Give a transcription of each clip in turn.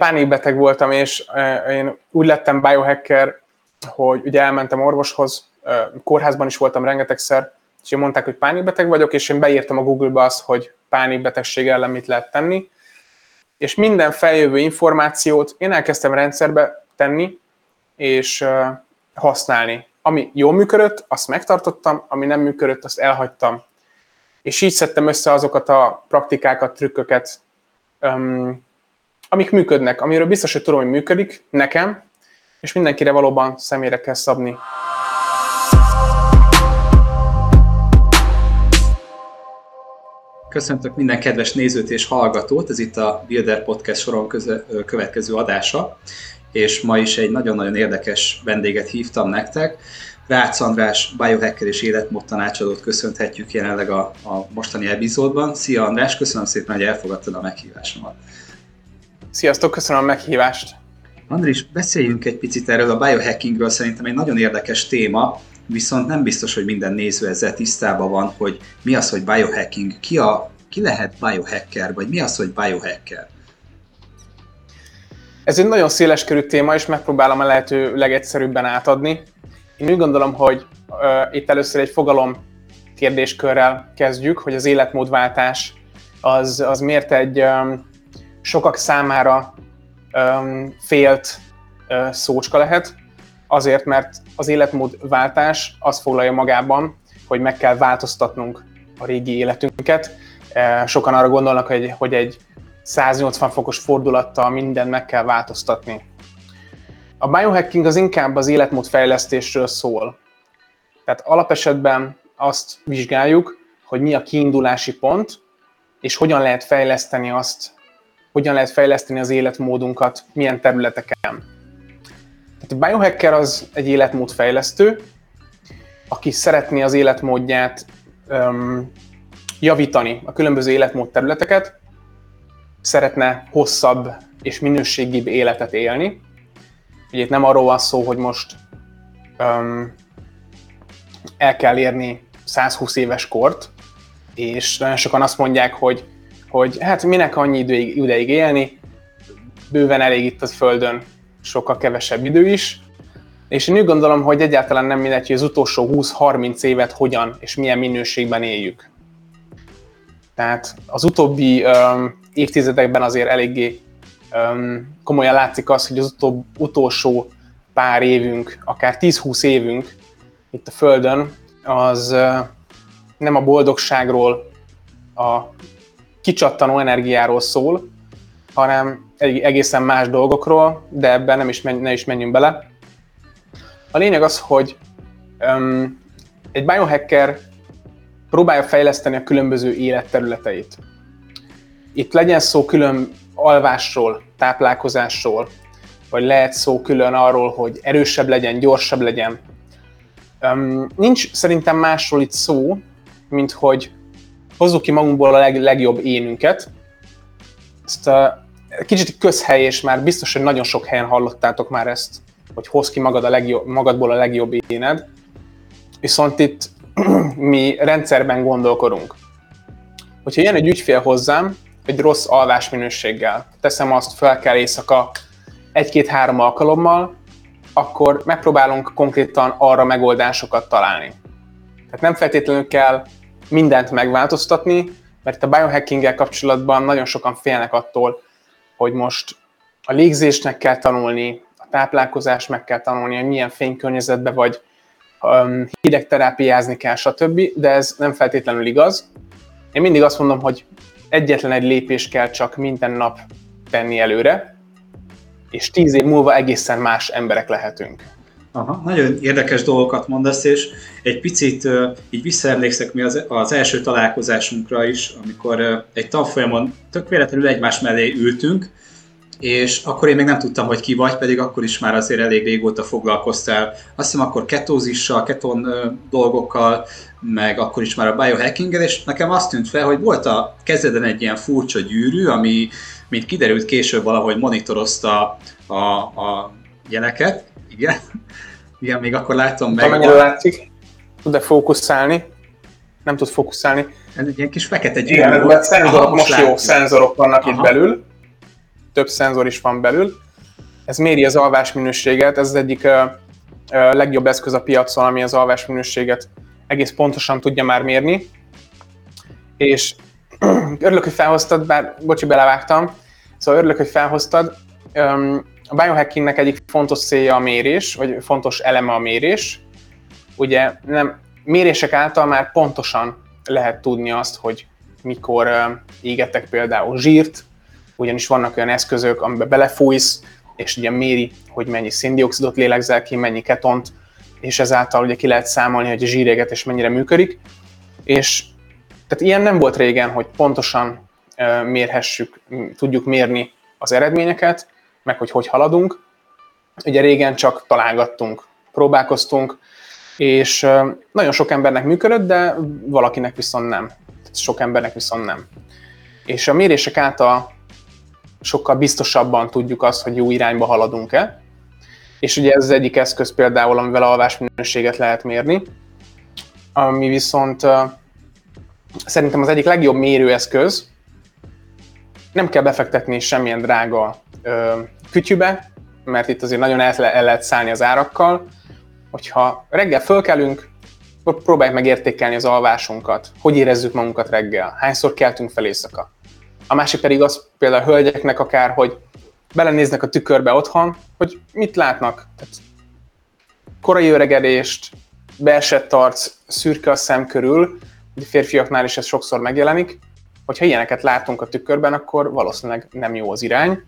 pánikbeteg voltam, és én úgy lettem biohacker, hogy ugye elmentem orvoshoz, kórházban is voltam rengetegszer, és mondták, hogy pánikbeteg vagyok, és én beírtam a Google-ba azt, hogy pánikbetegség ellen mit lehet tenni, és minden feljövő információt én elkezdtem rendszerbe tenni, és használni. Ami jól működött, azt megtartottam, ami nem működött, azt elhagytam. És így szedtem össze azokat a praktikákat, trükköket, amik működnek, amiről biztos, hogy tudom, hogy működik nekem, és mindenkire valóban személyre kell szabni. Köszöntök minden kedves nézőt és hallgatót, ez itt a Builder Podcast soron köze, következő adása, és ma is egy nagyon-nagyon érdekes vendéget hívtam nektek. Rácz András, biohacker és életmód tanácsadót köszönhetjük jelenleg a, a mostani epizódban. Szia András, köszönöm szépen, hogy elfogadtad a meghívásomat. Sziasztok, köszönöm a meghívást! Andris, beszéljünk egy picit erről a biohackingről, szerintem egy nagyon érdekes téma, viszont nem biztos, hogy minden néző ezzel tisztában van, hogy mi az, hogy biohacking, ki, a, ki lehet biohacker, vagy mi az, hogy biohacker? Ez egy nagyon széleskörű téma, és megpróbálom a lehető legegyszerűbben átadni. Én úgy gondolom, hogy uh, itt először egy fogalom kérdéskörrel kezdjük, hogy az életmódváltás az, az miért egy um, sokak számára um, félt uh, szócska lehet, azért, mert az életmódváltás azt foglalja magában, hogy meg kell változtatnunk a régi életünket. Sokan arra gondolnak, hogy, hogy egy 180 fokos fordulattal minden meg kell változtatni. A biohacking az inkább az életmódfejlesztésről szól. Tehát alapesetben azt vizsgáljuk, hogy mi a kiindulási pont, és hogyan lehet fejleszteni azt hogyan lehet fejleszteni az életmódunkat, milyen területeken. Tehát a biohacker az egy életmódfejlesztő, aki szeretné az életmódját um, javítani, a különböző életmód területeket, szeretne hosszabb és minőségibb életet élni. Ugye itt nem arról van szó, hogy most um, el kell érni 120 éves kort, és nagyon sokan azt mondják, hogy hogy hát minek annyi időig, ideig élni, bőven elég itt a Földön, sokkal kevesebb idő is, és én úgy gondolom, hogy egyáltalán nem mindegy, hogy az utolsó 20-30 évet hogyan és milyen minőségben éljük. Tehát az utóbbi um, évtizedekben azért eléggé um, komolyan látszik az, hogy az utóbb, utolsó pár évünk, akár 10-20 évünk itt a Földön, az uh, nem a boldogságról, a kicsattanó energiáról szól, hanem egészen más dolgokról, de ebben nem is menj, ne is menjünk bele. A lényeg az, hogy um, egy biohacker próbálja fejleszteni a különböző életterületeit. Itt legyen szó külön alvásról, táplálkozásról, vagy lehet szó külön arról, hogy erősebb legyen, gyorsabb legyen. Um, nincs szerintem másról itt szó, mint hogy hozzuk ki magunkból a leg, legjobb énünket. Ezt a, kicsit közhely, és már biztos, hogy nagyon sok helyen hallottátok már ezt, hogy hoz ki magad a legjobb, magadból a legjobb éned. Viszont itt mi rendszerben gondolkodunk. Hogyha jön egy ügyfél hozzám, egy rossz alvásminőséggel, teszem azt, fel kell éjszaka egy-két-három alkalommal, akkor megpróbálunk konkrétan arra megoldásokat találni. Tehát nem feltétlenül kell mindent megváltoztatni, mert a biohacking kapcsolatban nagyon sokan félnek attól, hogy most a légzésnek kell tanulni, a táplálkozást meg kell tanulni, hogy milyen fénykörnyezetbe vagy, um, hidegterápiázni kell, stb., de ez nem feltétlenül igaz. Én mindig azt mondom, hogy egyetlen egy lépés kell csak minden nap tenni előre, és tíz év múlva egészen más emberek lehetünk. Aha, nagyon érdekes dolgokat mondasz, és egy picit így visszaemlékszek mi az, az első találkozásunkra is, amikor egy tanfolyamon tök véletlenül egymás mellé ültünk, és akkor én még nem tudtam, hogy ki vagy, pedig akkor is már azért elég régóta foglalkoztál. Azt hiszem akkor ketózissal, keton dolgokkal, meg akkor is már a biohackinggel, és nekem azt tűnt fel, hogy volt a kezeden egy ilyen furcsa gyűrű, ami, mint kiderült később valahogy monitorozta a, a jeleket, igen. Igen, még akkor látom meg. Amennyire látszik, tud-e fókuszálni? Nem tud fókuszálni. Ez egy ilyen kis fekete gyűrű Igen, volt. Szenzorok, most jó szenzorok vannak Aha. itt belül. több szenzor is van belül. Ez méri az alvás minőséget, ez az egyik uh, legjobb eszköz a piacon, ami az alvás minőséget egész pontosan tudja már mérni. És örülök, hogy felhoztad, bár bocsi, belevágtam, szóval örülök, hogy felhoztad. A biohackingnek egyik fontos célja a mérés, vagy fontos eleme a mérés. Ugye nem, mérések által már pontosan lehet tudni azt, hogy mikor égetek például zsírt, ugyanis vannak olyan eszközök, amiben belefújsz, és ugye méri, hogy mennyi széndiokszidot lélegzel ki, mennyi ketont, és ezáltal ugye ki lehet számolni, hogy a zsírégetés mennyire működik. És tehát ilyen nem volt régen, hogy pontosan mérhessük, tudjuk mérni az eredményeket, meg hogy hogy haladunk. Ugye régen csak találgattunk, próbálkoztunk, és nagyon sok embernek működött, de valakinek viszont nem. Sok embernek viszont nem. És a mérések által sokkal biztosabban tudjuk azt, hogy jó irányba haladunk-e. És ugye ez az egyik eszköz például, amivel alvás minőséget lehet mérni, ami viszont szerintem az egyik legjobb mérőeszköz, nem kell befektetni semmilyen drága kütyübe, mert itt azért nagyon el, el lehet szállni az árakkal, hogyha reggel fölkelünk, próbáljuk meg értékelni az alvásunkat, hogy érezzük magunkat reggel, hányszor keltünk fel éjszaka. A másik pedig az például a hölgyeknek akár, hogy belenéznek a tükörbe otthon, hogy mit látnak. Tehát korai öregedést, beesett arc, szürke a szem körül, a férfiaknál is ez sokszor megjelenik, hogyha ilyeneket látunk a tükörben, akkor valószínűleg nem jó az irány,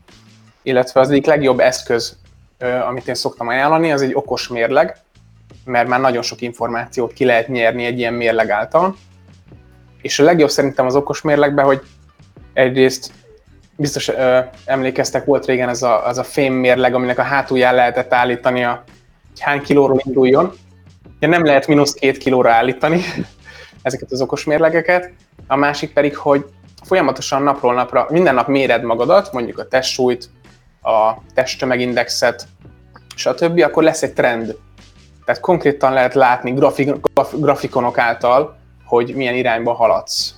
illetve az egyik legjobb eszköz, amit én szoktam ajánlani, az egy okos mérleg, mert már nagyon sok információt ki lehet nyerni egy ilyen mérleg által. És a legjobb szerintem az okos mérlegben, hogy egyrészt biztos ö, emlékeztek, volt régen ez a, az a fém mérleg, aminek a hátulján lehetett állítani, a, hogy hány kilóról induljon. Ja, nem lehet mínusz két kilóra állítani ezeket az okos mérlegeket. A másik pedig, hogy folyamatosan napról napra, minden nap méred magadat, mondjuk a testsúlyt, a testtömegindexet, stb., akkor lesz egy trend tehát konkrétan lehet látni grafik, graf, grafikonok által, hogy milyen irányba haladsz.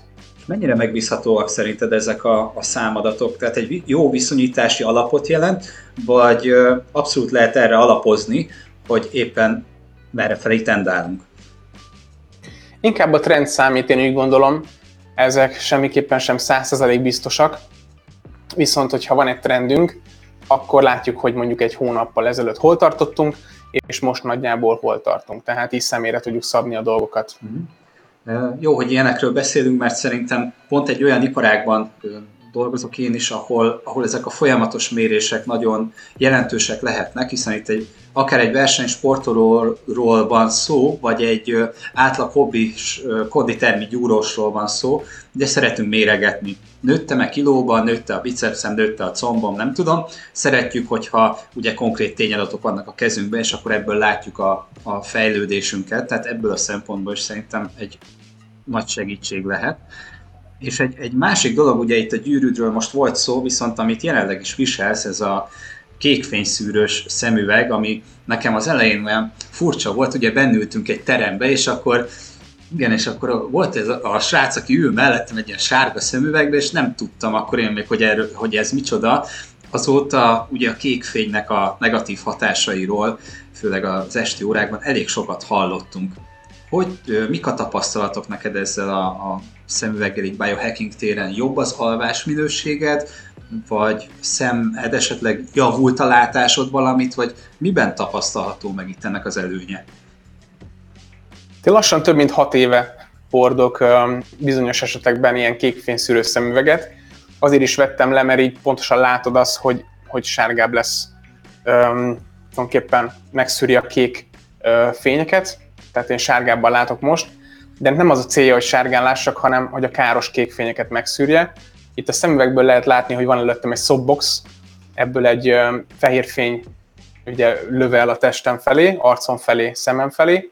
Mennyire megbízhatóak szerinted ezek a, a számadatok? Tehát egy jó viszonyítási alapot jelent, vagy abszolút lehet erre alapozni, hogy éppen merre felé tendálunk? Inkább a trend számít, én úgy gondolom, ezek semmiképpen sem 100% biztosak, viszont hogyha van egy trendünk, akkor látjuk, hogy mondjuk egy hónappal ezelőtt hol tartottunk, és most nagyjából hol tartunk. Tehát így személyre tudjuk szabni a dolgokat. Uh-huh. Jó, hogy ilyenekről beszélünk, mert szerintem pont egy olyan iparágban dolgozok én is, ahol, ahol ezek a folyamatos mérések nagyon jelentősek lehetnek, hiszen itt egy, akár egy versenysportolóról van szó, vagy egy átlag hobbis konditermi gyúrósról van szó, de szeretünk méregetni. Nőttem-e kilóban, nőtte a bicepszem, nőtte a combom, nem tudom. Szeretjük, hogyha ugye konkrét tényadatok vannak a kezünkben, és akkor ebből látjuk a, a fejlődésünket, tehát ebből a szempontból is szerintem egy nagy segítség lehet. És egy, egy másik dolog, ugye itt a gyűrűdről most volt szó, viszont amit jelenleg is viselsz, ez a kékfényszűrős szemüveg, ami nekem az elején olyan furcsa volt, ugye bennültünk egy terembe, és akkor igen, és akkor volt ez a, a srác, aki ül mellettem egy ilyen sárga szemüvegbe, és nem tudtam akkor én még, hogy, erről, hogy ez micsoda. Azóta ugye a kékfénynek a negatív hatásairól, főleg az esti órákban elég sokat hallottunk. Hogy, mik a tapasztalatok neked ezzel a, a szemüveggel biohacking téren? Jobb az alvás minőséged, vagy szemed esetleg javult a látásod valamit, vagy miben tapasztalható meg itt ennek az előnye? Én lassan több mint hat éve hordok bizonyos esetekben ilyen kékfényszűrő szemüveget. Azért is vettem le, mert így pontosan látod azt, hogy, hogy sárgább lesz. Um, tulajdonképpen megszűri a kék uh, fényeket, tehát én sárgábban látok most, de nem az a célja, hogy sárgán lássak, hanem hogy a káros kék fényeket megszűrje. Itt a szemüvegből lehet látni, hogy van előttem egy softbox, ebből egy fehér fény ugye lövel a testem felé, arcom felé, szemem felé.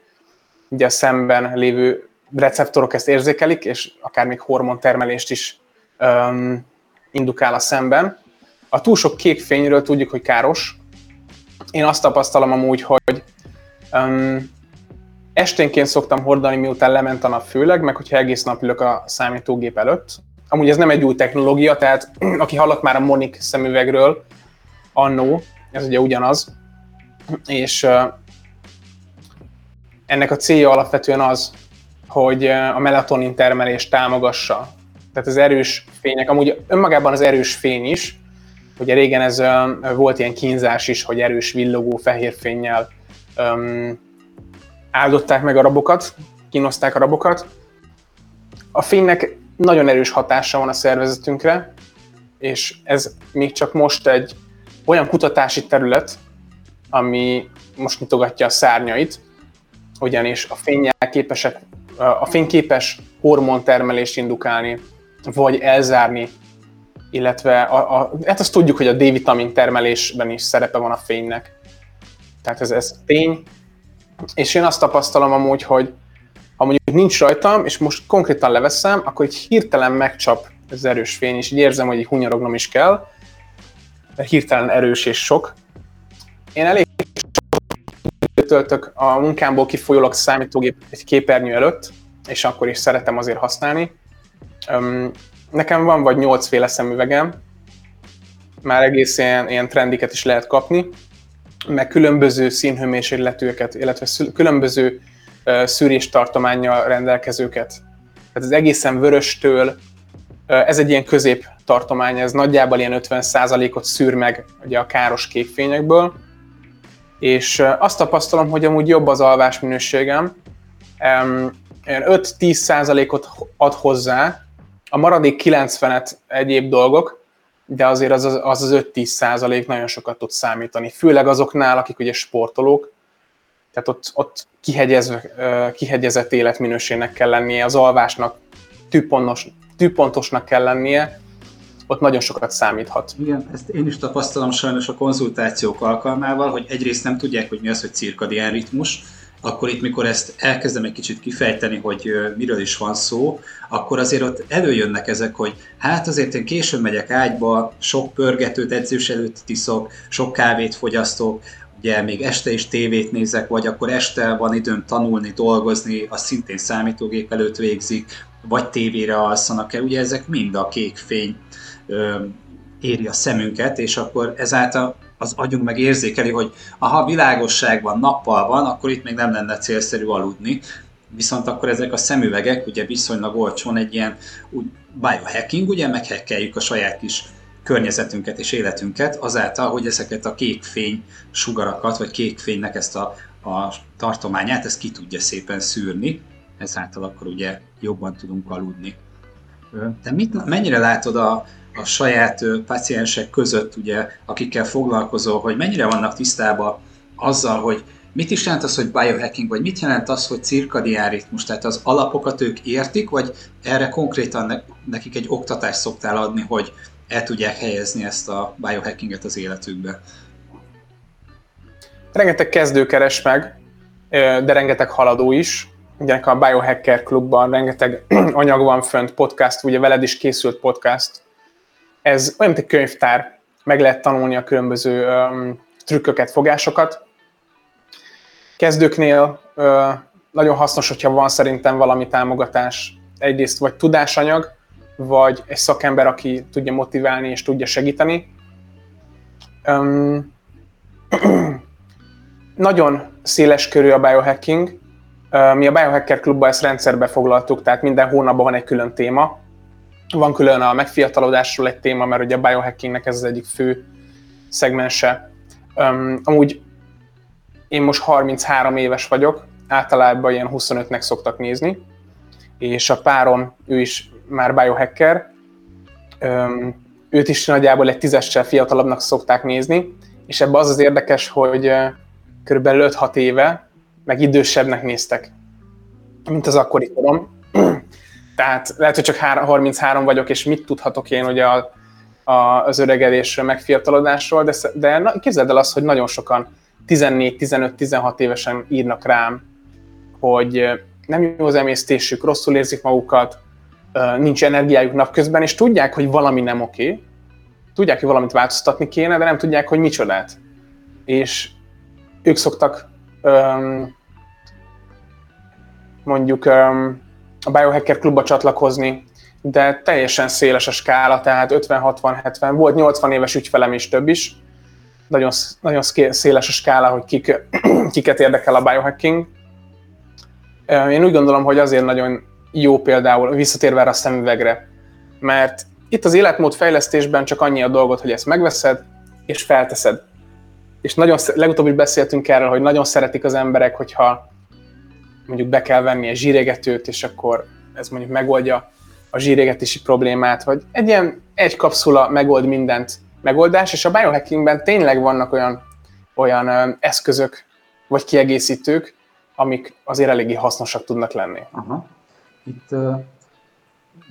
Ugye a szemben lévő receptorok ezt érzékelik, és akár még hormontermelést is um, indukál a szemben. A túl sok kék fényről tudjuk, hogy káros. Én azt tapasztalom amúgy, hogy um, esténként szoktam hordani, miután lement a nap főleg, meg hogyha egész nap ülök a számítógép előtt, amúgy ez nem egy új technológia, tehát aki hallott már a Monik szemüvegről, annó, ez ugye ugyanaz, és ennek a célja alapvetően az, hogy a melatonin termelést támogassa. Tehát az erős fények, amúgy önmagában az erős fény is, ugye régen ez volt ilyen kínzás is, hogy erős villogó fehér fényjel um, áldották meg a rabokat, kínozták a rabokat. A fénynek nagyon erős hatása van a szervezetünkre, és ez még csak most egy olyan kutatási terület, ami most nyitogatja a szárnyait, ugyanis a fényjel képesek, a fény képes hormontermelést indukálni, vagy elzárni, illetve a, a, hát azt tudjuk, hogy a D-vitamin termelésben is szerepe van a fénynek. Tehát ez, ez tény. És én azt tapasztalom amúgy, hogy ha mondjuk nincs rajtam, és most konkrétan leveszem, akkor egy hirtelen megcsap ez erős fény, és így érzem, hogy így hunyorognom is kell, hirtelen erős és sok. Én elég töltök a munkámból kifolyólag számítógép egy képernyő előtt, és akkor is szeretem azért használni. Nekem van vagy nyolcféle szemüvegem, már egész ilyen, ilyen trendiket is lehet kapni, meg különböző színhőmérsékletűeket, illetve különböző szűréstartományjal rendelkezőket. Tehát az egészen vöröstől, ez egy ilyen közép tartomány, ez nagyjából ilyen 50%-ot szűr meg ugye a káros képfényekből, és azt tapasztalom, hogy amúgy jobb az alvás minőségem, 5-10%-ot ad hozzá, a maradék 90-et egyéb dolgok, de azért az az, az, az 5-10 százalék nagyon sokat tud számítani, főleg azoknál, akik ugye sportolók, tehát ott, ott kihegyezett életminőségnek kell lennie, az alvásnak tűpontos, tűpontosnak kell lennie, ott nagyon sokat számíthat. Igen, ezt én is tapasztalom sajnos a konzultációk alkalmával, hogy egyrészt nem tudják, hogy mi az, hogy cirkadián ritmus, akkor itt, mikor ezt elkezdem egy kicsit kifejteni, hogy miről is van szó, akkor azért ott előjönnek ezek, hogy hát azért én későn megyek ágyba, sok pörgetőt edzés előtt tiszok, sok kávét fogyasztok, ugye még este is tévét nézek, vagy akkor este van időm tanulni, dolgozni, az szintén számítógép előtt végzik, vagy tévére alszanak el, ugye ezek mind a kék fény ö, éri a szemünket, és akkor ezáltal az agyunk meg érzékeli, hogy ha világosság van, nappal van, akkor itt még nem lenne célszerű aludni, viszont akkor ezek a szemüvegek ugye viszonylag olcsón egy ilyen úgy biohacking, ugye meghekkeljük a saját kis környezetünket és életünket azáltal, hogy ezeket a kékfény sugarakat, vagy kékfénynek ezt a, a tartományát, ezt ki tudja szépen szűrni, ezáltal akkor ugye jobban tudunk aludni. De mit, mennyire látod a, a saját paciensek között, ugye, akikkel foglalkozol, hogy mennyire vannak tisztában azzal, hogy mit is jelent az, hogy biohacking, vagy mit jelent az, hogy cirkadián ritmus, tehát az alapokat ők értik, vagy erre konkrétan nekik egy oktatást szoktál adni, hogy el tudják helyezni ezt a biohackinget az életükbe? Rengeteg kezdő keres meg, de rengeteg haladó is. Ugye a Biohacker klubban rengeteg anyag van fönt, podcast, ugye veled is készült podcast, ez olyan, mint egy könyvtár, meg lehet tanulni a különböző um, trükköket, fogásokat. Kezdőknél uh, nagyon hasznos, hogyha van szerintem valami támogatás, egyrészt vagy tudásanyag, vagy egy szakember, aki tudja motiválni és tudja segíteni. Um, nagyon széles körű a biohacking. Mi a Biohacker klubban ezt rendszerbe foglaltuk, tehát minden hónapban van egy külön téma, van külön a megfiatalodásról egy téma, mert ugye a biohackingnek ez az egyik fő szegmense. Um, amúgy én most 33 éves vagyok, általában ilyen 25-nek szoktak nézni, és a párom, ő is már biohacker, őt is nagyjából egy tízessel fiatalabbnak szokták nézni, és ebben az az érdekes, hogy körülbelül 5-6 éve meg idősebbnek néztek, mint az akkori korom. Tehát lehet, hogy csak 33 vagyok, és mit tudhatok én ugye a, a, az öregedésről, megfiatalodásról, de, de na, képzeld el azt, hogy nagyon sokan 14-15-16 évesen írnak rám, hogy nem jó az emésztésük, rosszul érzik magukat, nincs energiájuk napközben, és tudják, hogy valami nem oké, tudják, hogy valamit változtatni kéne, de nem tudják, hogy micsodát. És ők szoktak mondjuk a Biohacker klubba csatlakozni, de teljesen széles a skála, tehát 50-60-70, volt 80 éves ügyfelem is több is, nagyon, nagyon széles a skála, hogy kik, kiket érdekel a biohacking. Én úgy gondolom, hogy azért nagyon jó például, visszatérve erre a szemüvegre, mert itt az életmód fejlesztésben csak annyi a dolgot, hogy ezt megveszed, és felteszed. És nagyon, legutóbb is beszéltünk erről, hogy nagyon szeretik az emberek, hogyha mondjuk be kell venni egy zsírégetőt, és akkor ez mondjuk megoldja a zsírégetési problémát, vagy egy ilyen egy kapszula megold mindent megoldás, és a biohackingben tényleg vannak olyan, olyan eszközök, vagy kiegészítők, amik azért eléggé hasznosak tudnak lenni. Aha. Itt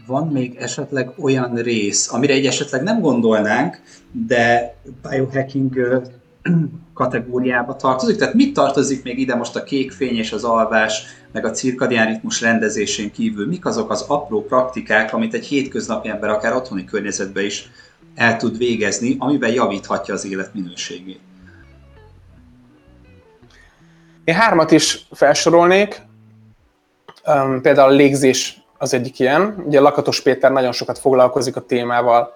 van még esetleg olyan rész, amire egy esetleg nem gondolnánk, de biohacking kategóriába tartozik. Tehát mit tartozik még ide most a kék fény és az alvás, meg a cirkadián ritmus rendezésén kívül? Mik azok az apró praktikák, amit egy hétköznapi ember akár otthoni környezetben is el tud végezni, amiben javíthatja az élet minőségét? Én hármat is felsorolnék. Például a légzés az egyik ilyen. Ugye Lakatos Péter nagyon sokat foglalkozik a témával.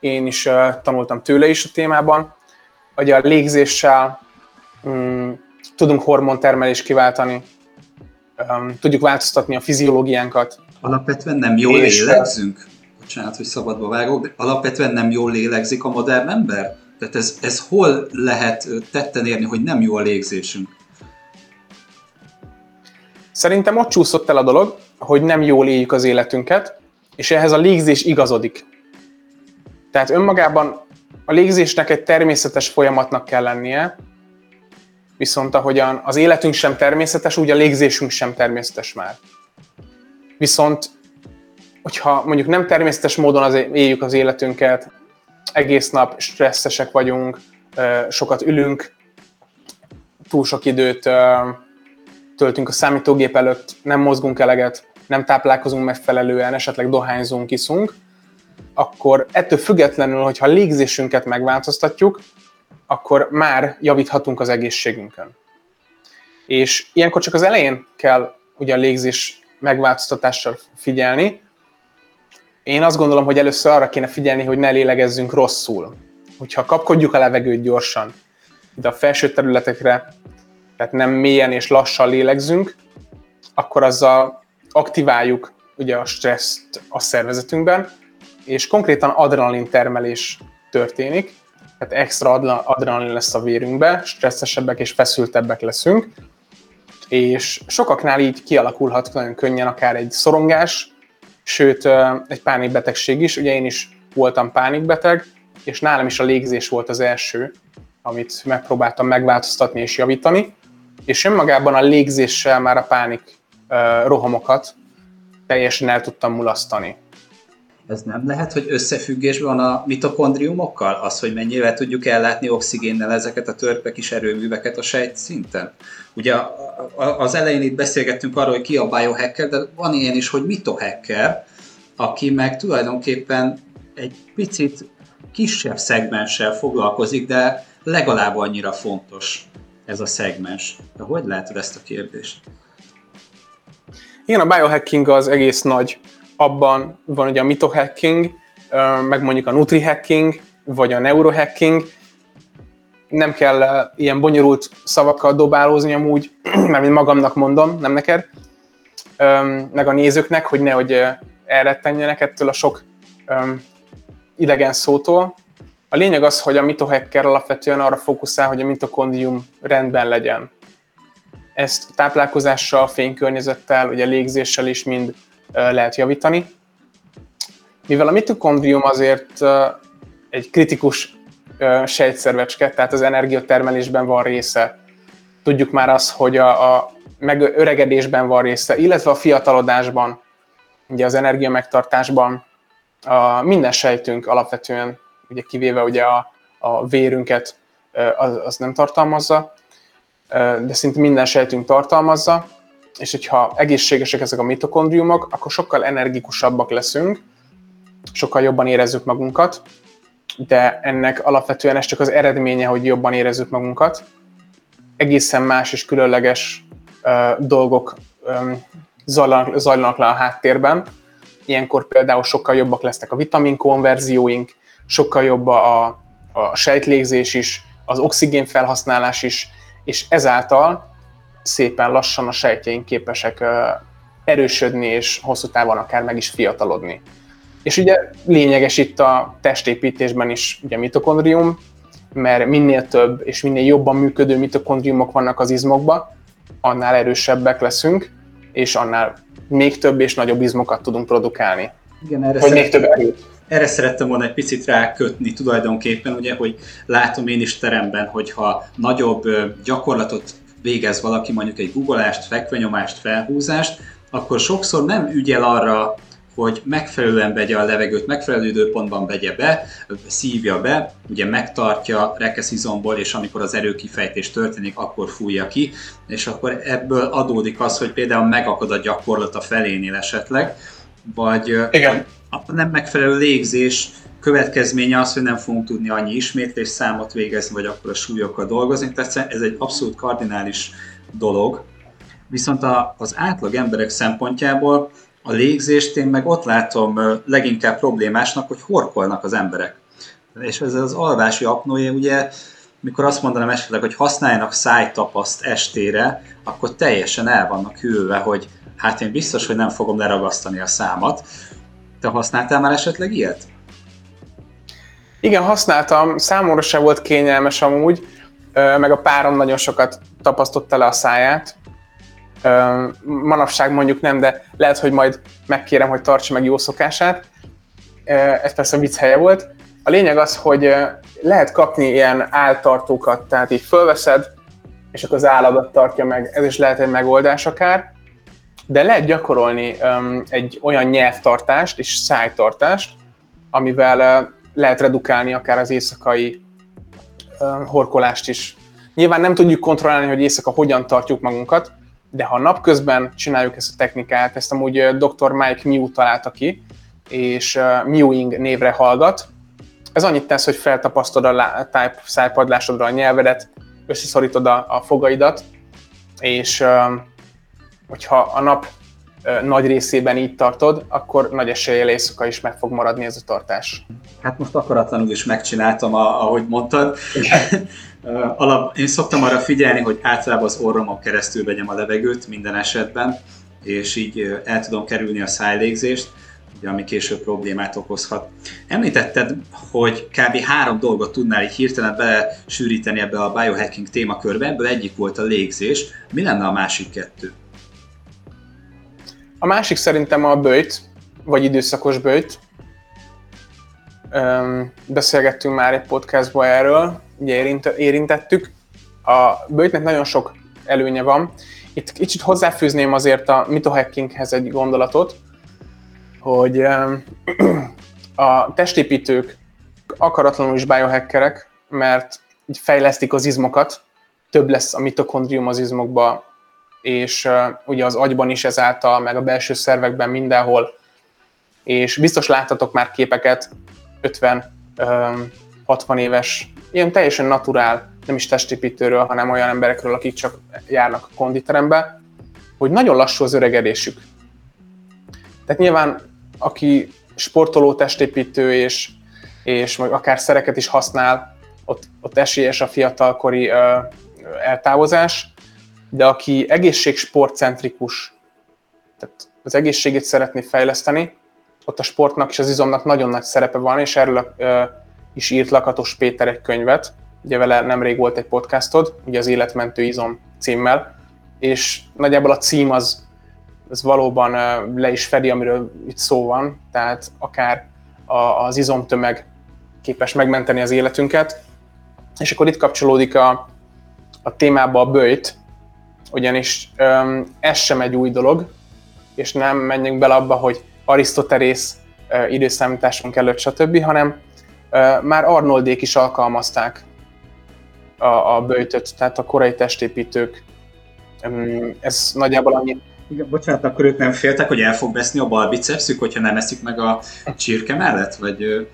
Én is tanultam tőle is a témában hogy a légzéssel um, tudunk hormontermelést kiváltani, um, tudjuk változtatni a fiziológiánkat. Alapvetően nem jól és lélegzünk? Bocsánat, hogy szabadba vágok, de alapvetően nem jól lélegzik a modern ember? Tehát ez, ez hol lehet tetten érni, hogy nem jó a légzésünk? Szerintem ott csúszott el a dolog, hogy nem jól éljük az életünket, és ehhez a légzés igazodik. Tehát önmagában a légzésnek egy természetes folyamatnak kell lennie, viszont ahogyan az életünk sem természetes, úgy a légzésünk sem természetes már. Viszont, hogyha mondjuk nem természetes módon az, éljük az életünket, egész nap stresszesek vagyunk, sokat ülünk, túl sok időt töltünk a számítógép előtt, nem mozgunk eleget, nem táplálkozunk megfelelően, esetleg dohányzunk, iszunk, akkor ettől függetlenül, hogyha a légzésünket megváltoztatjuk, akkor már javíthatunk az egészségünkön. És ilyenkor csak az elején kell ugye a légzés megváltoztatással figyelni. Én azt gondolom, hogy először arra kéne figyelni, hogy ne lélegezzünk rosszul. Hogyha kapkodjuk a levegőt gyorsan, de a felső területekre, tehát nem mélyen és lassan lélegzünk, akkor azzal aktiváljuk ugye a stresszt a szervezetünkben, és konkrétan adrenalin termelés történik, tehát extra adrenalin lesz a vérünkbe, stresszesebbek és feszültebbek leszünk, és sokaknál így kialakulhat nagyon könnyen akár egy szorongás, sőt egy pánikbetegség is. Ugye én is voltam pánikbeteg, és nálam is a légzés volt az első, amit megpróbáltam megváltoztatni és javítani, és önmagában a légzéssel már a pánik rohamokat teljesen el tudtam mulasztani ez nem lehet, hogy összefüggésben van a mitokondriumokkal? Az, hogy mennyire tudjuk ellátni oxigénnel ezeket a törpe kis erőműveket a sejt szinten? Ugye az elején itt beszélgettünk arról, hogy ki a biohacker, de van ilyen is, hogy mitohacker, aki meg tulajdonképpen egy picit kisebb szegmenssel foglalkozik, de legalább annyira fontos ez a szegmens. De hogy látod ezt a kérdést? Igen, a biohacking az egész nagy abban van ugye a mitohacking, meg mondjuk a nutrihacking, vagy a neurohacking. Nem kell ilyen bonyolult szavakkal dobálózni amúgy, mert mint magamnak mondom, nem neked, meg a nézőknek, hogy nehogy elrettenjenek ettől a sok idegen szótól. A lényeg az, hogy a mitohacker alapvetően arra fókuszál, hogy a mitokondrium rendben legyen. Ezt táplálkozással, fénykörnyezettel, ugye légzéssel is mind lehet javítani. Mivel a mitokondrium azért egy kritikus sejtszervecske, tehát az energiatermelésben van része. Tudjuk már azt, hogy a, a megöregedésben van része, illetve a fiatalodásban, ugye az energia megtartásban a minden sejtünk alapvetően, ugye kivéve ugye a, a vérünket, az, az nem tartalmazza, de szinte minden sejtünk tartalmazza, és hogyha egészségesek ezek a mitokondriumok, akkor sokkal energikusabbak leszünk, sokkal jobban érezzük magunkat, de ennek alapvetően ez csak az eredménye, hogy jobban érezzük magunkat. Egészen más és különleges uh, dolgok um, zajlanak, zajlanak le a háttérben, ilyenkor például sokkal jobbak lesznek a vitamin konverzióink, sokkal jobb a, a sejtlégzés is, az oxigén felhasználás is, és ezáltal szépen lassan a sejtjeink képesek erősödni, és hosszú távon akár meg is fiatalodni. És ugye lényeges itt a testépítésben is ugye mitokondrium, mert minél több és minél jobban működő mitokondriumok vannak az izmokban, annál erősebbek leszünk, és annál még több és nagyobb izmokat tudunk produkálni. Igen, erre hogy még több erőt. Erre szerettem volna egy picit rákötni tulajdonképpen, ugye, hogy látom én is teremben, hogyha nagyobb gyakorlatot végez valaki, mondjuk egy guggolást, fekvenyomást, felhúzást, akkor sokszor nem ügyel arra, hogy megfelelően vegye a levegőt, megfelelő időpontban vegye be, szívja be, ugye megtartja rekeszizomból, és amikor az erőkifejtés történik, akkor fújja ki, és akkor ebből adódik az, hogy például megakad a gyakorlat a felénél esetleg, vagy Igen. A nem megfelelő légzés következménye az, hogy nem fogunk tudni annyi ismétlés számot végezni, vagy akkor a súlyokkal dolgozni, tehát ez egy abszolút kardinális dolog. Viszont az átlag emberek szempontjából a légzést én meg ott látom leginkább problémásnak, hogy horkolnak az emberek. És ez az alvási apnója, ugye, mikor azt mondanám esetleg, hogy használjanak szájtapaszt estére, akkor teljesen el vannak hűlve, hogy hát én biztos, hogy nem fogom leragasztani a számat. Te használtál már esetleg ilyet? Igen, használtam. Számomra se volt kényelmes amúgy, meg a párom nagyon sokat tapasztotta le a száját, Manapság mondjuk nem, de lehet, hogy majd megkérem, hogy tartsa meg jó szokását. Ez persze vicc helye volt. A lényeg az, hogy lehet kapni ilyen áltartókat, tehát így fölveszed, és akkor az álladat tartja meg, ez is lehet egy megoldás akár, de lehet gyakorolni um, egy olyan nyelvtartást és szájtartást, amivel uh, lehet redukálni akár az éjszakai uh, horkolást is. Nyilván nem tudjuk kontrollálni, hogy éjszaka hogyan tartjuk magunkat, de ha napközben csináljuk ezt a technikát, ezt amúgy dr. Mike Mew találta ki, és Mewing névre hallgat, ez annyit tesz, hogy feltapasztod a szájpadlásodra a nyelvedet, összeszorítod a, a fogaidat, és hogyha a nap nagy részében így tartod, akkor nagy eséllyel éjszaka is meg fog maradni ez a tartás. Hát most akaratlanul is megcsináltam, ahogy mondtad. Alap, én szoktam arra figyelni, hogy általában az orromon keresztül vegyem a levegőt minden esetben, és így el tudom kerülni a szájlégzést, ugye, ami később problémát okozhat. Említetted, hogy kb. három dolgot tudnál így hirtelen belesűríteni ebbe a biohacking témakörbe, ebből egyik volt a légzés. Mi lenne a másik kettő? A másik szerintem a bőjt, vagy időszakos bőjt. Beszélgettünk már egy podcastban erről, ugye érint, érintettük. A bőjtnek nagyon sok előnye van. Itt kicsit hozzáfűzném azért a mitohackinghez egy gondolatot, hogy a testépítők akaratlanul is biohackerek, mert így fejlesztik az izmokat, több lesz a mitokondrium az izmokba, és ugye az agyban is ezáltal, meg a belső szervekben mindenhol, és biztos láttatok már képeket 50 um, 60 éves, ilyen teljesen naturál, nem is testépítőről, hanem olyan emberekről, akik csak járnak a konditerembe, hogy nagyon lassú az öregedésük. Tehát nyilván, aki sportoló, testépítő és, és akár szereket is használ, ott, ott esélyes a fiatalkori ö, eltávozás, de aki egészségsportcentrikus, tehát az egészségét szeretné fejleszteni, ott a sportnak és az izomnak nagyon nagy szerepe van, és erről is írt Lakatos Péter egy könyvet, ugye vele nemrég volt egy podcastod, ugye az Életmentő izom címmel, és nagyjából a cím az, az valóban le is fedi, amiről itt szó van, tehát akár az izomtömeg képes megmenteni az életünket, és akkor itt kapcsolódik a, a témába a bőjt, ugyanis um, ez sem egy új dolog, és nem menjünk bele abba, hogy Arisztoterész uh, időszámításunk előtt, stb., hanem már Arnoldék is alkalmazták a, a bőjtöt, tehát a korai testépítők. Ez nagyjából annyi. Igen, bocsánat, akkor ők nem féltek, hogy el fog veszni a bal bicepszük, hogyha nem eszik meg a csirke mellett? Vagy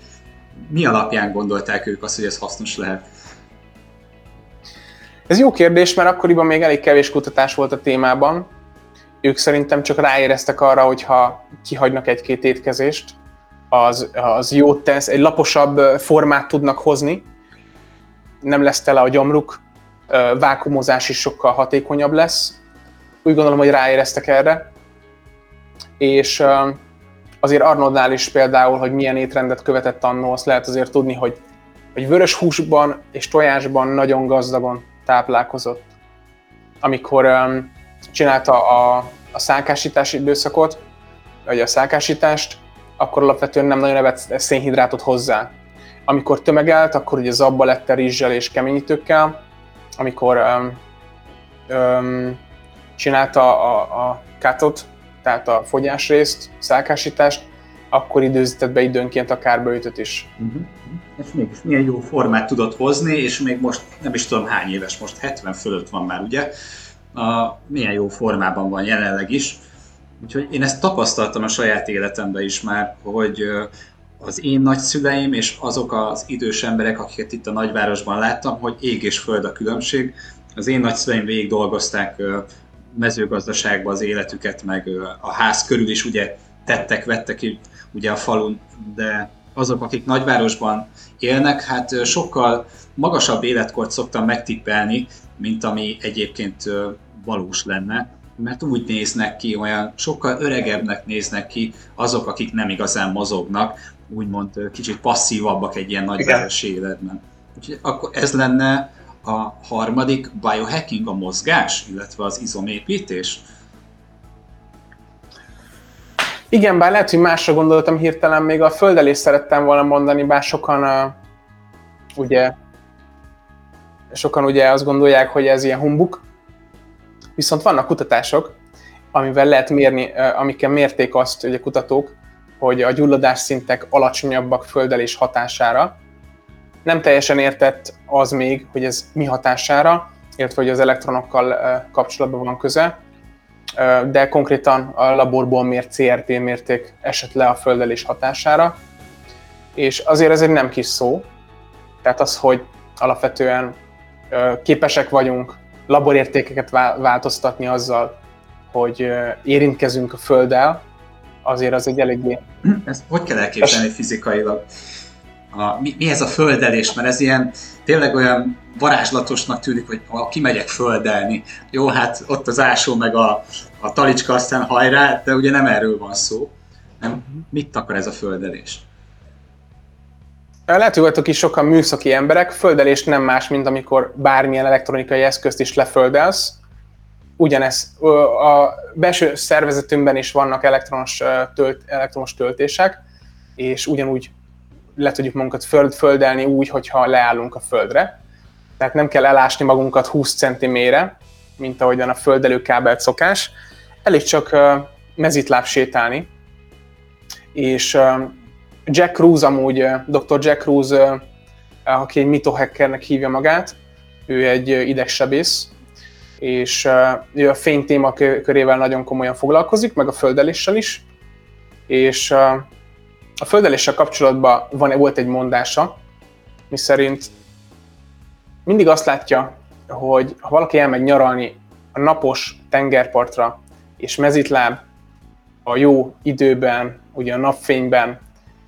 mi alapján gondolták ők azt, hogy ez hasznos lehet? Ez jó kérdés, mert akkoriban még elég kevés kutatás volt a témában, ők szerintem csak ráéreztek arra, hogy ha kihagynak egy-két étkezést, az, az jót tesz, egy laposabb formát tudnak hozni, nem lesz tele a gyomruk, vákumozás is sokkal hatékonyabb lesz. Úgy gondolom, hogy ráéreztek erre. És azért Arnoldnál is például, hogy milyen étrendet követett annó, azt lehet azért tudni, hogy, hogy vörös húsban és tojásban nagyon gazdagon táplálkozott. Amikor csinálta a, a szálkásítási időszakot, vagy a szálkásítást, akkor alapvetően nem nagyon evett szénhidrátot hozzá. Amikor tömegelt, akkor ugye zabba lett rizssel és keményítőkkel, amikor um, um, csinálta a, a kátot, tehát a fogyásrészt, szálkásítást, akkor időzített be időnként a kárbőjtöt is. Uh-huh. És mégis milyen jó formát tudott hozni, és még most nem is tudom hány éves, most 70 fölött van már, ugye? A, milyen jó formában van jelenleg is. Úgyhogy én ezt tapasztaltam a saját életemben is már, hogy az én nagyszüleim és azok az idős emberek, akiket itt a nagyvárosban láttam, hogy ég és föld a különbség. Az én nagyszüleim végig dolgozták mezőgazdaságba az életüket, meg a ház körül is ugye tettek, vettek ki ugye a falun, de azok, akik nagyvárosban élnek, hát sokkal magasabb életkort szoktam megtippelni, mint ami egyébként valós lenne, mert úgy néznek ki, olyan sokkal öregebbnek néznek ki azok, akik nem igazán mozognak, úgymond kicsit passzívabbak egy ilyen nagyvárosi életben. Úgyhogy akkor ez lenne a harmadik biohacking, a mozgás, illetve az izomépítés. Igen, bár lehet, hogy másra gondoltam hirtelen, még a földelést szerettem volna mondani, bár sokan uh, ugye sokan ugye azt gondolják, hogy ez ilyen humbuk, viszont vannak kutatások, amivel lehet mérni, amikkel mérték azt, a kutatók, hogy a gyulladás szintek alacsonyabbak földelés hatására. Nem teljesen értett az még, hogy ez mi hatására, illetve hogy az elektronokkal kapcsolatban van köze, de konkrétan a laborból mért CRT mérték esett le a földelés hatására, és azért ez egy nem kis szó, tehát az, hogy alapvetően képesek vagyunk laborértékeket változtatni azzal, hogy érintkezünk a Földdel, azért az egy eléggé... Ezt hogy kell elképzelni fizikailag? A, mi, mi ez a földelés? Mert ez ilyen tényleg olyan varázslatosnak tűnik, hogy ha kimegyek földelni, jó, hát ott az ásó meg a, a talicska aztán hajrá, de ugye nem erről van szó. Nem, mit akar ez a földelés? Lehet, hogy vagytok is sokan műszaki emberek, földelés nem más, mint amikor bármilyen elektronikai eszközt is leföldelsz, ugyanez, a belső szervezetünkben is vannak elektronos, tölt, elektronos töltések, és ugyanúgy le tudjuk magunkat föld, földelni úgy, hogyha leállunk a földre. Tehát nem kell elásni magunkat 20 cm-re, mint ahogyan a földelő kábelt szokás. Elég csak mezitláb sétálni. És Jack Cruz amúgy, Dr. Jack Cruz, aki egy mitohackernek hívja magát, ő egy idegsebész, és uh, a fény téma körével nagyon komolyan foglalkozik, meg a földeléssel is, és a földeléssel kapcsolatban van, volt egy mondása, mi szerint mindig azt látja, hogy ha valaki elmegy nyaralni a napos tengerpartra, és mezitláb a jó időben, ugye a napfényben,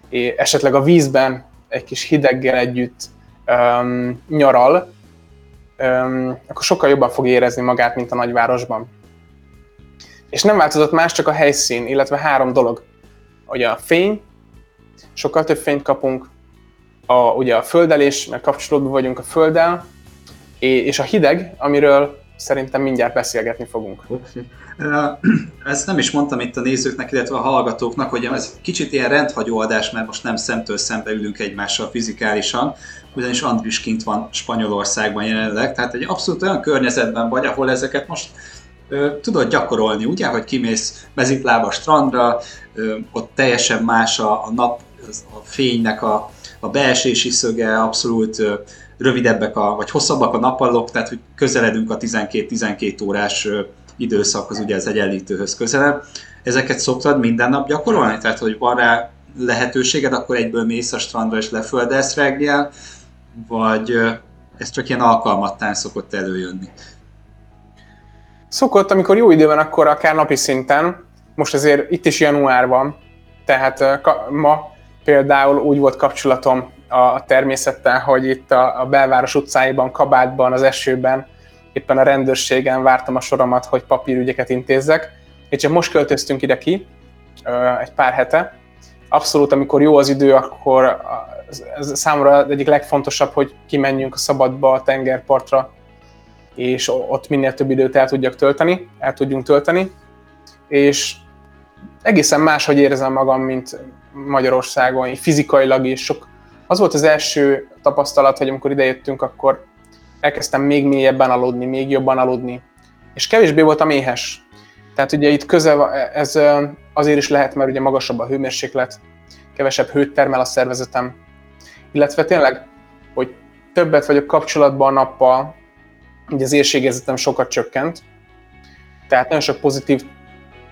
és esetleg a vízben egy kis hideggel együtt um, nyaral, akkor sokkal jobban fog érezni magát, mint a nagyvárosban. És nem változott más, csak a helyszín, illetve három dolog. Ugye a fény, sokkal több fényt kapunk, a, ugye a földelés, mert kapcsolódva vagyunk a földdel, és a hideg, amiről szerintem mindjárt beszélgetni fogunk. Ezt nem is mondtam itt a nézőknek, illetve a hallgatóknak, hogy ez kicsit ilyen rendhagyó adás, mert most nem szemtől szembe ülünk egymással fizikálisan, ugyanis Andris kint van Spanyolországban jelenleg, tehát egy abszolút olyan környezetben vagy, ahol ezeket most ö, tudod gyakorolni, ugye, hogy kimész mezitlába strandra, ö, ott teljesen más a, a nap, a fénynek a, a beesési szöge, abszolút rövidebbek, a, vagy hosszabbak a nappalok, tehát hogy közeledünk a 12-12 órás időszakhoz, ugye az egyenlítőhöz közelebb. Ezeket szoktad minden nap gyakorolni? Tehát, hogy van rá lehetőséged, akkor egyből mész a strandra és leföldelsz reggel, vagy ez csak ilyen alkalmattán szokott előjönni? Szokott, amikor jó idő van, akkor akár napi szinten, most azért itt is január van, tehát ma például úgy volt kapcsolatom a természettel, hogy itt a, a belváros utcáiban, kabátban, az esőben, éppen a rendőrségen vártam a soromat, hogy papírügyeket intézzek. És csak most költöztünk ide ki, egy pár hete. Abszolút, amikor jó az idő, akkor ez számomra egyik legfontosabb, hogy kimenjünk a szabadba, a tengerpartra, és ott minél több időt el tudjak tölteni, el tudjunk tölteni. És egészen máshogy érzem magam, mint Magyarországon, fizikailag is. Sok, az volt az első tapasztalat, hogy amikor idejöttünk, akkor elkezdtem még mélyebben aludni, még jobban aludni. És kevésbé voltam éhes. Tehát ugye itt közel, ez azért is lehet, mert ugye magasabb a hőmérséklet, kevesebb hőt termel a szervezetem. Illetve tényleg, hogy többet vagyok kapcsolatban a nappal, ugye az érségérzetem sokat csökkent, tehát nagyon sok pozitív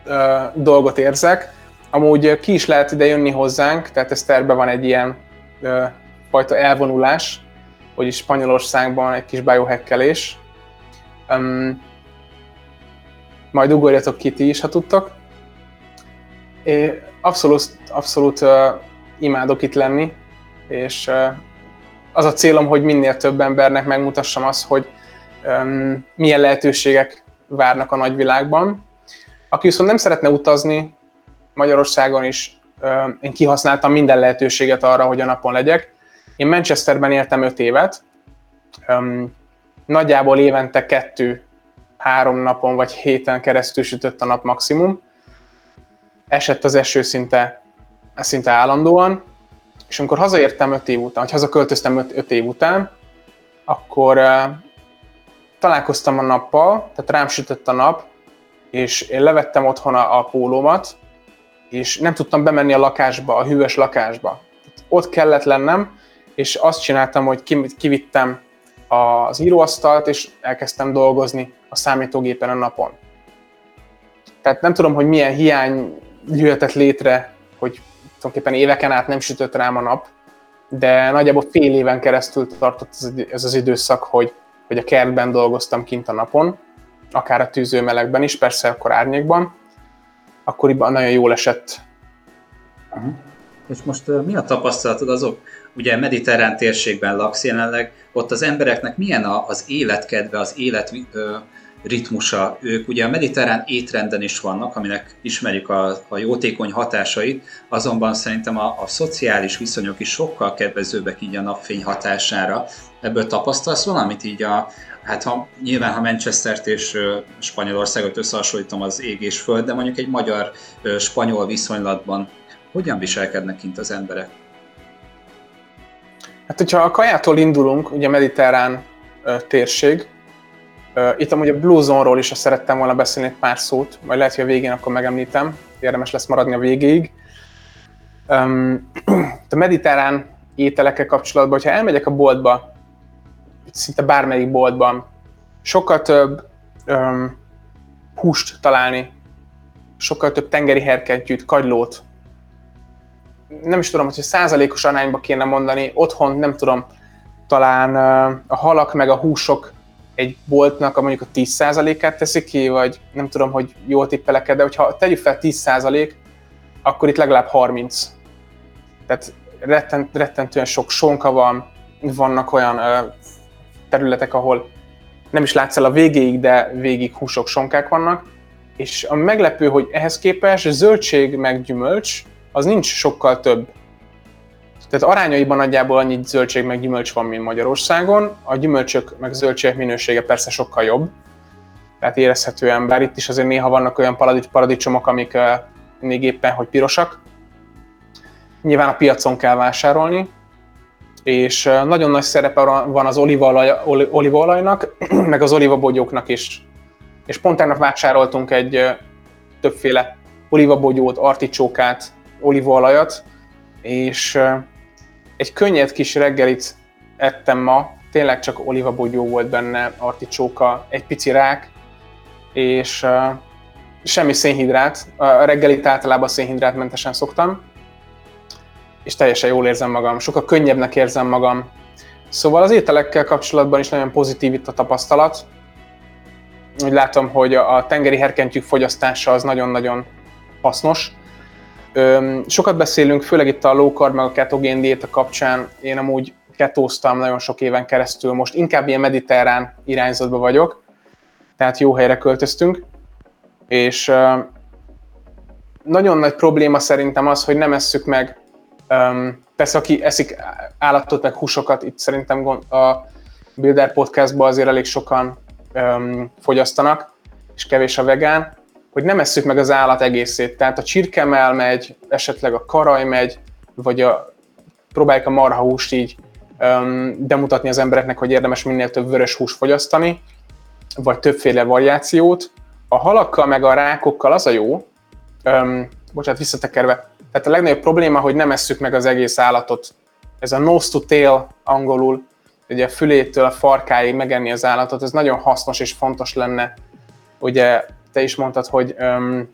ö, dolgot érzek. Amúgy ki is lehet ide jönni hozzánk, tehát ez terve van egy ilyen ö, fajta elvonulás, hogy Spanyolországban egy kis biohackelés. Um, majd ugorjatok ki ti is, ha tudtok. É, abszolút, abszolút uh, imádok itt lenni, és uh, az a célom, hogy minél több embernek megmutassam azt, hogy um, milyen lehetőségek várnak a nagyvilágban. Aki viszont nem szeretne utazni, Magyarországon is uh, én kihasználtam minden lehetőséget arra, hogy a napon legyek. Én Manchesterben éltem 5 évet, nagyjából évente kettő, három napon vagy héten keresztül sütött a nap maximum. Esett az eső szinte, szinte állandóan, és amikor hazaértem 5 év után, vagy hazaköltöztem 5 év után, akkor találkoztam a nappal, tehát rám sütött a nap, és én levettem otthon a, a pólómat, és nem tudtam bemenni a lakásba, a hűvös lakásba. Ott kellett lennem, és azt csináltam, hogy kivittem az íróasztalt, és elkezdtem dolgozni a számítógépen a napon. Tehát nem tudom, hogy milyen hiány jöhetett létre, hogy tulajdonképpen éveken át nem sütött rám a nap, de nagyjából fél éven keresztül tartott ez az időszak, hogy, hogy a kertben dolgoztam kint a napon, akár a tűzőmelegben is, persze akkor árnyékban, akkoriban nagyon jól esett. Uh-huh. És most mi a tapasztalatod azok? Ugye mediterrán térségben laksz jelenleg, ott az embereknek milyen az életkedve, az élet ritmusa. Ők ugye a mediterrán étrenden is vannak, aminek ismerjük a, a jótékony hatásait, azonban szerintem a, a szociális viszonyok is sokkal kedvezőbbek így a napfény hatására. Ebből tapasztalsz valamit így a, hát ha, nyilván ha Manchester-t és Spanyolországot összehasonlítom az ég és föld, de mondjuk egy magyar-spanyol viszonylatban hogyan viselkednek kint az emberek? Hát, hogyha a kajától indulunk, ugye mediterrán ö, térség, ö, itt amúgy a Blue is szerettem volna beszélni egy pár szót, majd lehet, hogy a végén akkor megemlítem, érdemes lesz maradni a végéig. Um, a mediterrán ételekkel kapcsolatban, hogyha elmegyek a boltba, szinte bármelyik boltban, sokkal több um, húst találni, sokkal több tengeri herkentyűt, kagylót, nem is tudom, hogy százalékos arányba kéne mondani, otthon nem tudom, talán a halak meg a húsok egy boltnak a mondjuk a 10%-át teszi ki, vagy nem tudom, hogy jól tippelek de hogyha tegyük fel 10%, akkor itt legalább 30. Tehát rettent, rettentően sok sonka van, vannak olyan területek, ahol nem is látsz el a végéig, de végig húsok, sonkák vannak, és a meglepő, hogy ehhez képest zöldség meg gyümölcs az nincs sokkal több. Tehát arányaiban nagyjából annyi zöldség meg gyümölcs van, mint Magyarországon. A gyümölcsök meg zöldségek minősége persze sokkal jobb, tehát érezhetően, bár itt is azért néha vannak olyan paradicsomok, amik még éppen, hogy pirosak. Nyilván a piacon kell vásárolni, és nagyon nagy szerepe van az olívaolaj, olívaolajnak, meg az olívabogyóknak is. És pont tegnap vásároltunk egy többféle olívabogyót, articsókát, olívaolajat, és egy könnyed kis reggelit ettem ma, tényleg csak olívabogyó volt benne, articsóka, egy pici rák, és semmi szénhidrát. A reggelit általában szénhidrátmentesen szoktam, és teljesen jól érzem magam, sokkal könnyebbnek érzem magam. Szóval az ételekkel kapcsolatban is nagyon pozitív itt a tapasztalat. úgy látom, hogy a tengeri herkentyűk fogyasztása az nagyon-nagyon hasznos. Sokat beszélünk, főleg itt a low carb meg a ketogén diéta kapcsán. Én amúgy ketóztam nagyon sok éven keresztül, most inkább ilyen mediterrán irányzatban vagyok, tehát jó helyre költöztünk, és nagyon nagy probléma szerintem az, hogy nem esszük meg, persze aki eszik állatot meg húsokat, itt szerintem a Builder podcastban azért elég sokan fogyasztanak, és kevés a vegán, hogy nem esszük meg az állat egészét. Tehát a csirkemel megy, esetleg a karaj megy, vagy a, próbáljuk a marhahúst így um, bemutatni az embereknek, hogy érdemes minél több vörös hús fogyasztani, vagy többféle variációt. A halakkal meg a rákokkal az a jó, um, bocsánat, visszatekerve, tehát a legnagyobb probléma, hogy nem esszük meg az egész állatot. Ez a nose to tail angolul, ugye a fülétől a farkáig megenni az állatot, ez nagyon hasznos és fontos lenne. Ugye te is mondtad, hogy um,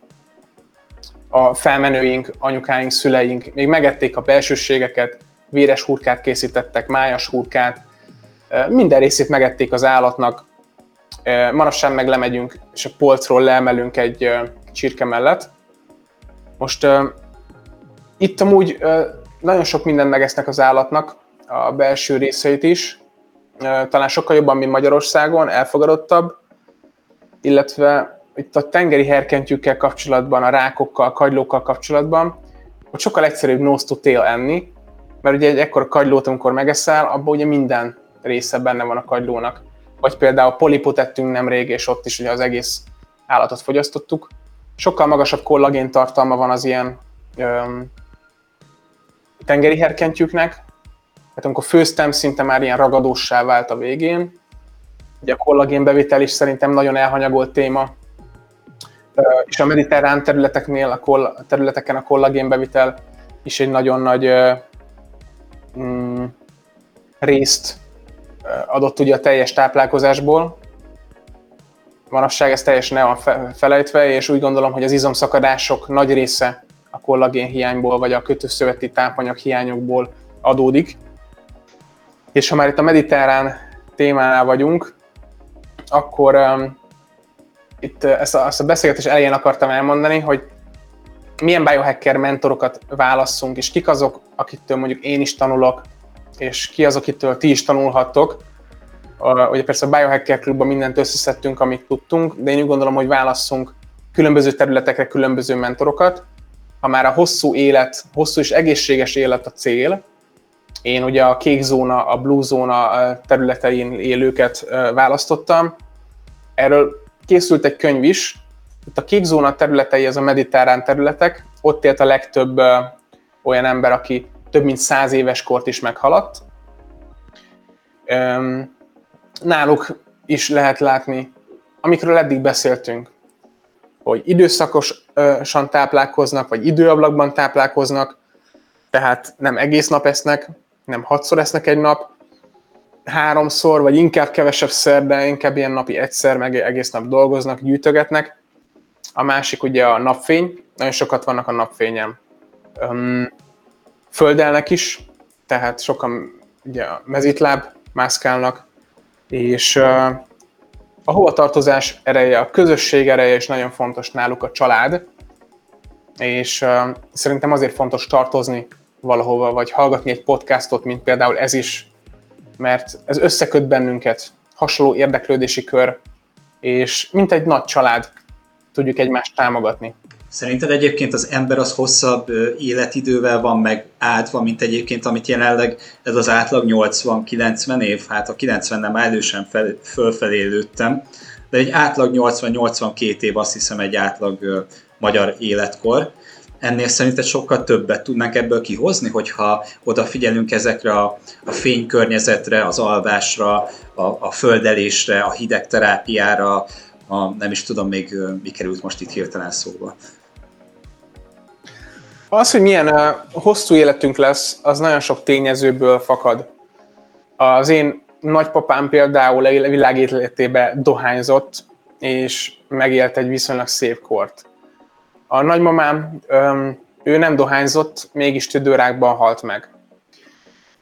a felmenőink, anyukáink, szüleink még megették a belsőségeket, véres hurkát készítettek, májas hurkát, minden részét megették az állatnak, manapság meg lemegyünk, és a polcról leemelünk egy csirke mellett. Most itt amúgy nagyon sok mindent megesznek az állatnak, a belső részeit is, talán sokkal jobban, mint Magyarországon, elfogadottabb, illetve itt a tengeri herkentyűkkel kapcsolatban, a rákokkal, a kagylókkal kapcsolatban, hogy sokkal egyszerűbb nose to tail enni, mert ugye egy ekkora kagylót, amikor megeszel, abban ugye minden része benne van a kagylónak. Vagy például polipot ettünk nemrég, és ott is ugye az egész állatot fogyasztottuk. Sokkal magasabb kollagén tartalma van az ilyen öm, tengeri herkentyűknek, tehát amikor főztem, szinte már ilyen ragadóssá vált a végén. Ugye a kollagén bevitel is szerintem nagyon elhanyagolt téma, és a mediterrán területeknél, a, koll- területeken a kollagén bevitel is egy nagyon nagy mm, részt adott ugye a teljes táplálkozásból. Manapság ez teljesen el van felejtve, és úgy gondolom, hogy az izomszakadások nagy része a kollagén hiányból, vagy a kötőszöveti tápanyag hiányokból adódik. És ha már itt a mediterrán témánál vagyunk, akkor um, itt ezt a, ezt a beszélgetés elején akartam elmondani, hogy milyen biohacker mentorokat válasszunk, és kik azok, akiktől mondjuk én is tanulok, és ki az, akitől ti is tanulhattok. Ugye persze a Biohacker Klubban mindent összeszedtünk, amit tudtunk, de én úgy gondolom, hogy válasszunk különböző területekre különböző mentorokat. Ha már a hosszú élet, hosszú és egészséges élet a cél, én ugye a kék zóna, a blue zóna területein élőket választottam. Erről készült egy könyv is. Itt a kék zóna területei, ez a mediterrán területek. Ott élt a legtöbb olyan ember, aki több mint száz éves kort is meghaladt. Náluk is lehet látni, amikről eddig beszéltünk, hogy időszakosan táplálkoznak, vagy időablakban táplálkoznak, tehát nem egész nap esznek, nem hatszor esznek egy nap, háromszor, vagy inkább kevesebb szer, inkább ilyen napi egyszer, meg egész nap dolgoznak, gyűjtögetnek. A másik ugye a napfény, nagyon sokat vannak a napfényen. Földelnek is, tehát sokan ugye mezitláb mászkálnak, és a hovatartozás ereje, a közösség ereje is nagyon fontos náluk a család, és uh, szerintem azért fontos tartozni valahova, vagy hallgatni egy podcastot, mint például ez is, mert ez összeköt bennünket, hasonló érdeklődési kör, és mint egy nagy család tudjuk egymást támogatni. Szerinted egyébként az ember az hosszabb életidővel van meg átva, mint egyébként, amit jelenleg ez az átlag 80-90 év, hát a 90 nem elősen fel, fölfelé lőttem, de egy átlag 80-82 év azt hiszem egy átlag uh, magyar életkor. Ennél szerinted sokkal többet tudnánk ebből kihozni, hogyha odafigyelünk ezekre a, a fénykörnyezetre, az alvásra, a, a földelésre, a hidegterápiára, a, nem is tudom még mi került most itt hirtelen szóba. Az, hogy milyen hosszú életünk lesz, az nagyon sok tényezőből fakad. Az én nagypapám például a világéletében dohányzott, és megélt egy viszonylag szép kort. A nagymamám, um, ő nem dohányzott, mégis tüdőrákban halt meg.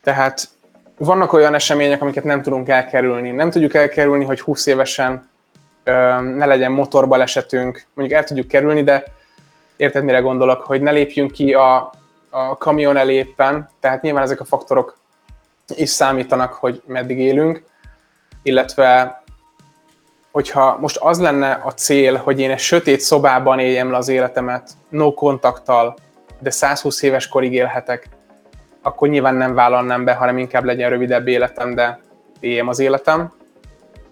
Tehát vannak olyan események, amiket nem tudunk elkerülni. Nem tudjuk elkerülni, hogy 20 évesen ne legyen motorbalesetünk, mondjuk el tudjuk kerülni, de érted, mire gondolok, hogy ne lépjünk ki a, a kamion elé éppen, tehát nyilván ezek a faktorok is számítanak, hogy meddig élünk, illetve hogyha most az lenne a cél, hogy én egy sötét szobában éljem le az életemet, no kontakttal, de 120 éves korig élhetek, akkor nyilván nem vállalnám be, hanem inkább legyen rövidebb életem, de éljem az életem.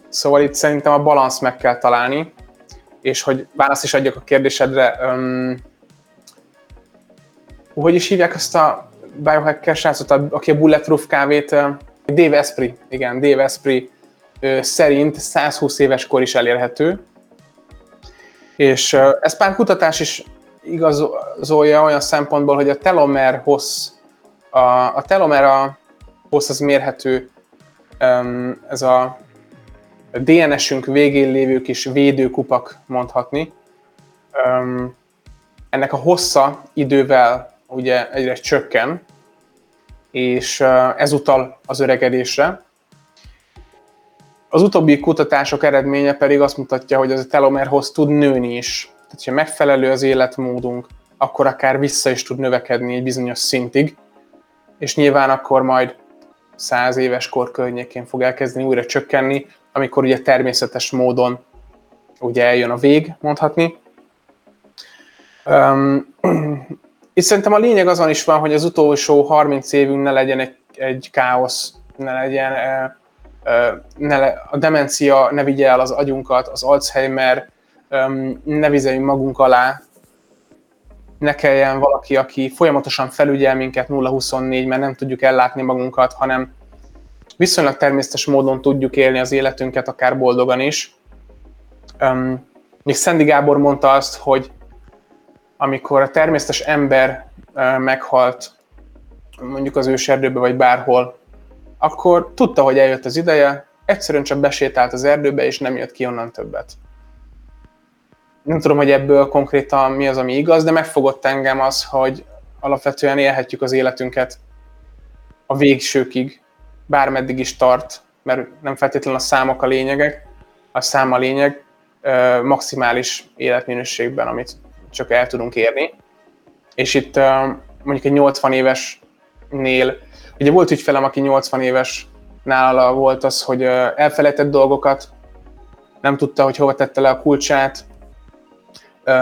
Szóval itt szerintem a balansz meg kell találni, és hogy választ is adjak a kérdésedre, um, hogy is hívják azt a biohacker srácot, aki a Bulletproof kávét, Dave Esprit, igen, Dave Esprit szerint 120 éves kor is elérhető, és ez pár kutatás is igazolja olyan szempontból, hogy a telomer hossz, a, a telomer a hossz az mérhető, ez a DNS-ünk végén lévő kis védőkupak mondhatni. Ennek a hossza idővel ugye egyre csökken, és ez utal az öregedésre. Az utóbbi kutatások eredménye pedig azt mutatja, hogy az a telomerhoz tud nőni is. Tehát, ha megfelelő az életmódunk, akkor akár vissza is tud növekedni egy bizonyos szintig, és nyilván akkor majd száz éves kor környékén fog elkezdeni újra csökkenni, amikor ugye természetes módon ugye eljön a vég, mondhatni. Um, itt szerintem a lényeg azon is van, hogy az utolsó 30 évünk ne legyen egy, egy káosz, ne legyen, ne le, a demencia ne vigye el az agyunkat, az Alzheimer, ne vizeljünk magunk alá, ne kelljen valaki, aki folyamatosan felügyel minket 0-24, mert nem tudjuk ellátni magunkat, hanem viszonylag természetes módon tudjuk élni az életünket, akár boldogan is. Um, még Szendi Gábor mondta azt, hogy amikor a természetes ember uh, meghalt, mondjuk az őserdőbe vagy bárhol, akkor tudta, hogy eljött az ideje, egyszerűen csak besétált az erdőbe, és nem jött ki onnan többet. Nem tudom, hogy ebből konkrétan mi az, ami igaz, de megfogott engem az, hogy alapvetően élhetjük az életünket a végsőkig, bármeddig is tart, mert nem feltétlenül a számok a lényegek, a szám a lényeg, maximális életminőségben, amit csak el tudunk érni. És itt mondjuk egy 80 évesnél, ugye volt ügyfelem, aki 80 éves nála volt az, hogy elfelejtett dolgokat, nem tudta, hogy hova tette le a kulcsát,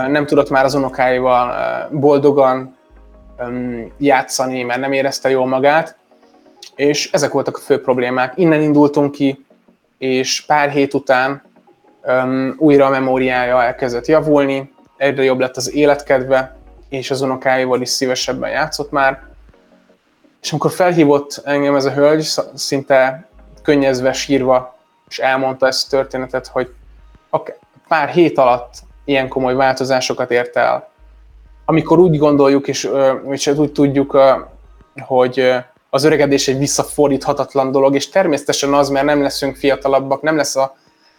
nem tudott már az unokáival boldogan játszani, mert nem érezte jól magát, és ezek voltak a fő problémák. Innen indultunk ki, és pár hét után um, újra a memóriája elkezdett javulni, egyre jobb lett az életkedve, és az unokáival is szívesebben játszott már. És amikor felhívott engem ez a hölgy, szinte könnyezve, sírva, és elmondta ezt a történetet, hogy pár hét alatt ilyen komoly változásokat ért el. Amikor úgy gondoljuk, és, és úgy tudjuk, hogy az öregedés egy visszafordíthatatlan dolog, és természetesen az, mert nem leszünk fiatalabbak, nem, lesz a,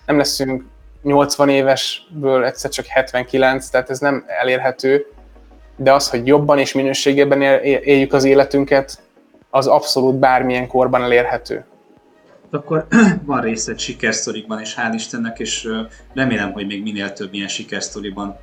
nem leszünk 80 évesből egyszer csak 79, tehát ez nem elérhető, de az, hogy jobban és minőségében éljük az életünket, az abszolút bármilyen korban elérhető. Akkor van részed sikersztorikban, és hál' Istennek, és remélem, hogy még minél több ilyen sikersztoriban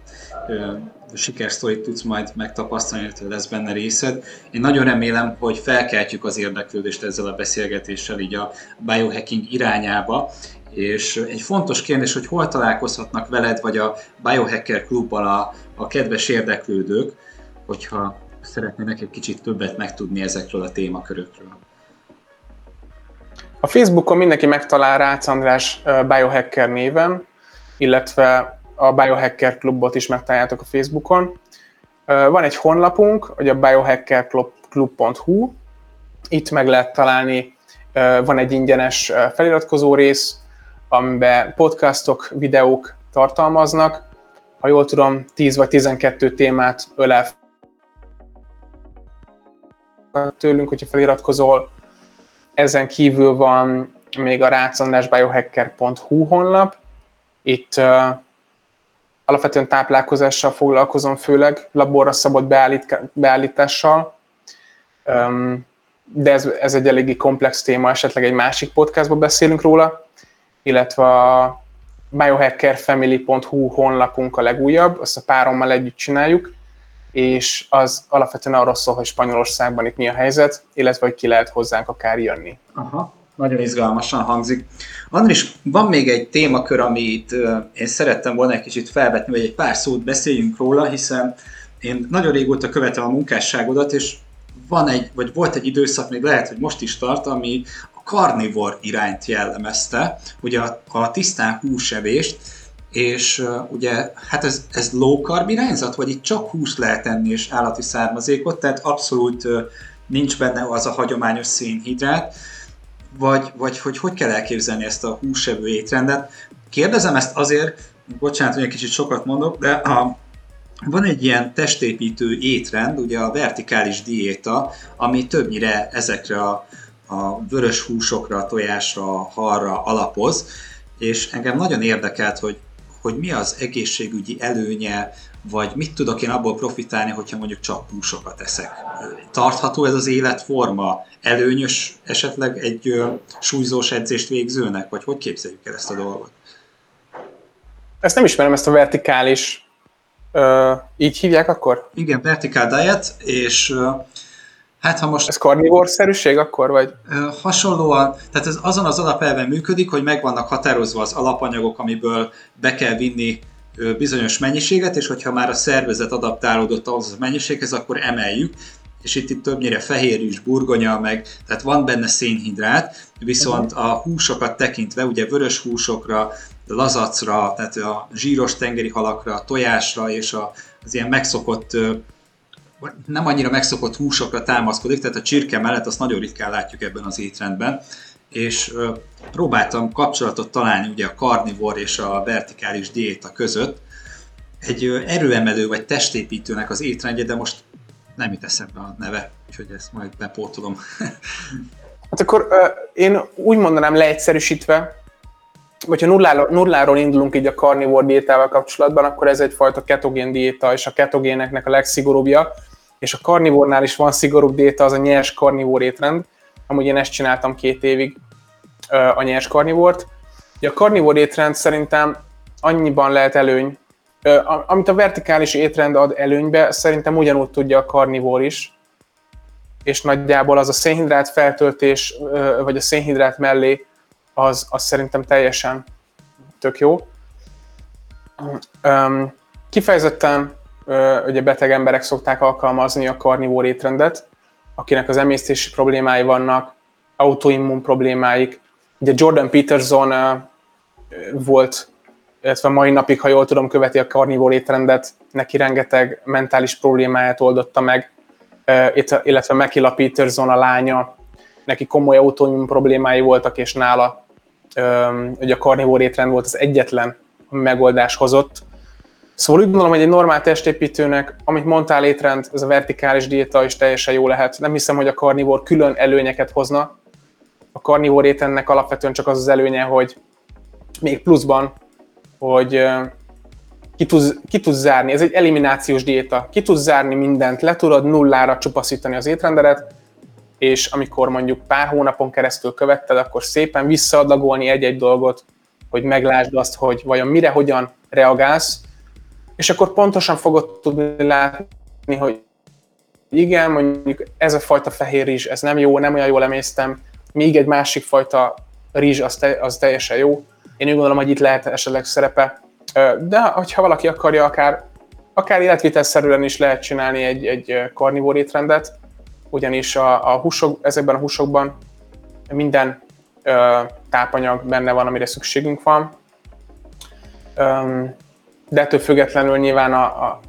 sikersztorit tudsz majd megtapasztalni, illetve lesz benne részed. Én nagyon remélem, hogy felkeltjük az érdeklődést ezzel a beszélgetéssel így a biohacking irányába, és egy fontos kérdés, hogy hol találkozhatnak veled, vagy a Biohacker Klubbal a, a kedves érdeklődők, hogyha szeretnének egy kicsit többet megtudni ezekről a témakörökről. A Facebookon mindenki megtalál Rácz András Biohacker néven, illetve a Biohacker Klubot is megtaláljátok a Facebookon. Van egy honlapunk, hogy a biohackerclub.hu, itt meg lehet találni, van egy ingyenes feliratkozó rész, amiben podcastok, videók tartalmaznak. Ha jól tudom, 10 vagy 12 témát ölel tőlünk, hogyha feliratkozol. Ezen kívül van még a rácandásbiohacker.hu honlap. Itt uh, alapvetően táplálkozással foglalkozom, főleg laborra szabott beállít, beállítással. Um, de ez, ez egy eléggé komplex téma, esetleg egy másik podcastban beszélünk róla, illetve a biohackerfamily.hu honlapunk a legújabb, azt a párommal együtt csináljuk, és az alapvetően arról szól, hogy Spanyolországban itt mi a helyzet, illetve hogy ki lehet hozzánk akár jönni. Aha, nagyon izgalmasan hangzik. Andris, van még egy témakör, amit én szerettem volna egy kicsit felvetni, vagy egy pár szót beszéljünk róla, hiszen én nagyon régóta követem a munkásságodat, és van egy, vagy volt egy időszak, még lehet, hogy most is tart, ami a karnivor irányt jellemezte, ugye a, a tisztán húsevést, és ugye, hát ez, ez low carb irányzat, vagy itt csak hús lehet enni és állati származékot, tehát abszolút nincs benne az a hagyományos szénhidrát, vagy, vagy hogy hogy kell elképzelni ezt a húsevő étrendet. Kérdezem ezt azért, bocsánat, hogy egy kicsit sokat mondok, de a, van egy ilyen testépítő étrend, ugye a vertikális diéta, ami többnyire ezekre a, a vörös húsokra, tojásra, a halra alapoz, és engem nagyon érdekelt, hogy, hogy mi az egészségügyi előnye, vagy mit tudok én abból profitálni, hogyha mondjuk csak húsokat eszek. Tartható ez az életforma? Előnyös esetleg egy súlyzós edzést végzőnek, vagy hogy képzeljük el ezt a dolgot? Ezt nem ismerem, ezt a vertikális Ö, így hívják akkor? Igen, vertical diet, és hát ha most... Ez karnivór-szerűség akkor, vagy? Hasonlóan, tehát ez azon az alapelven működik, hogy meg vannak határozva az alapanyagok, amiből be kell vinni bizonyos mennyiséget, és hogyha már a szervezet adaptálódott ahhoz a mennyiséghez, akkor emeljük, és itt, itt többnyire fehérűs, burgonya, meg, tehát van benne szénhidrát, viszont a húsokat tekintve, ugye vörös húsokra, lazacra, tehát a zsíros tengeri halakra, a tojásra és a, az ilyen megszokott, nem annyira megszokott húsokra támaszkodik, tehát a csirke mellett azt nagyon ritkán látjuk ebben az étrendben, és próbáltam kapcsolatot találni ugye a karnivor és a vertikális diéta között, egy erőemelő vagy testépítőnek az étrendje, de most nem jut eszembe a neve, úgyhogy ezt majd bepótolom. hát akkor én úgy mondanám leegyszerűsítve, hogyha nulláról, nulláról indulunk így a karnivór diétával kapcsolatban, akkor ez egyfajta ketogén diéta, és a ketogéneknek a legszigorúbbja, és a karnivórnál is van szigorúbb diéta, az a nyers karnivór étrend. Amúgy én ezt csináltam két évig, a nyers karnivórt. Ugye a karnivór étrend szerintem annyiban lehet előny, amit a vertikális étrend ad előnybe, szerintem ugyanúgy tudja a karnivór is, és nagyjából az a szénhidrát feltöltés, vagy a szénhidrát mellé az, az szerintem teljesen tök jó. Kifejezetten ugye beteg emberek szokták alkalmazni a karnivór étrendet, akinek az emésztési problémái vannak, autoimmun problémáik. Ugye Jordan Peterson volt, illetve mai napig, ha jól tudom, követi a karnivór étrendet, neki rengeteg mentális problémáját oldotta meg, illetve Mekila Peterson a lánya, neki komoly autoimmun problémái voltak, és nála hogy a karnivór étrend volt az egyetlen, megoldás hozott. Szóval úgy gondolom, hogy egy normál testépítőnek, amit mondtál étrend, ez a vertikális diéta is teljesen jó lehet. Nem hiszem, hogy a karnivór külön előnyeket hozna. A karnivór étrendnek alapvetően csak az az előnye, hogy még pluszban, hogy ki tudsz, ki tudsz zárni. Ez egy eliminációs diéta. Ki tudsz zárni mindent, le tudod nullára csupaszítani az étrendedet, és amikor mondjuk pár hónapon keresztül követted, akkor szépen visszaadagolni egy-egy dolgot, hogy meglásd azt, hogy vajon mire, hogyan reagálsz, és akkor pontosan fogod tudni látni, hogy igen, mondjuk ez a fajta fehér rizs, ez nem jó, nem olyan jól emésztem, míg egy másik fajta rizs, az, te, az teljesen jó. Én úgy gondolom, hogy itt lehet esetleg szerepe. De hogyha valaki akarja, akár, akár életvitelszerűen is lehet csinálni egy, egy karnivór étrendet, ugyanis a, a húsok, ezekben a húsokban minden ö, tápanyag benne van, amire szükségünk van. Öm, de ettől függetlenül nyilván a, a,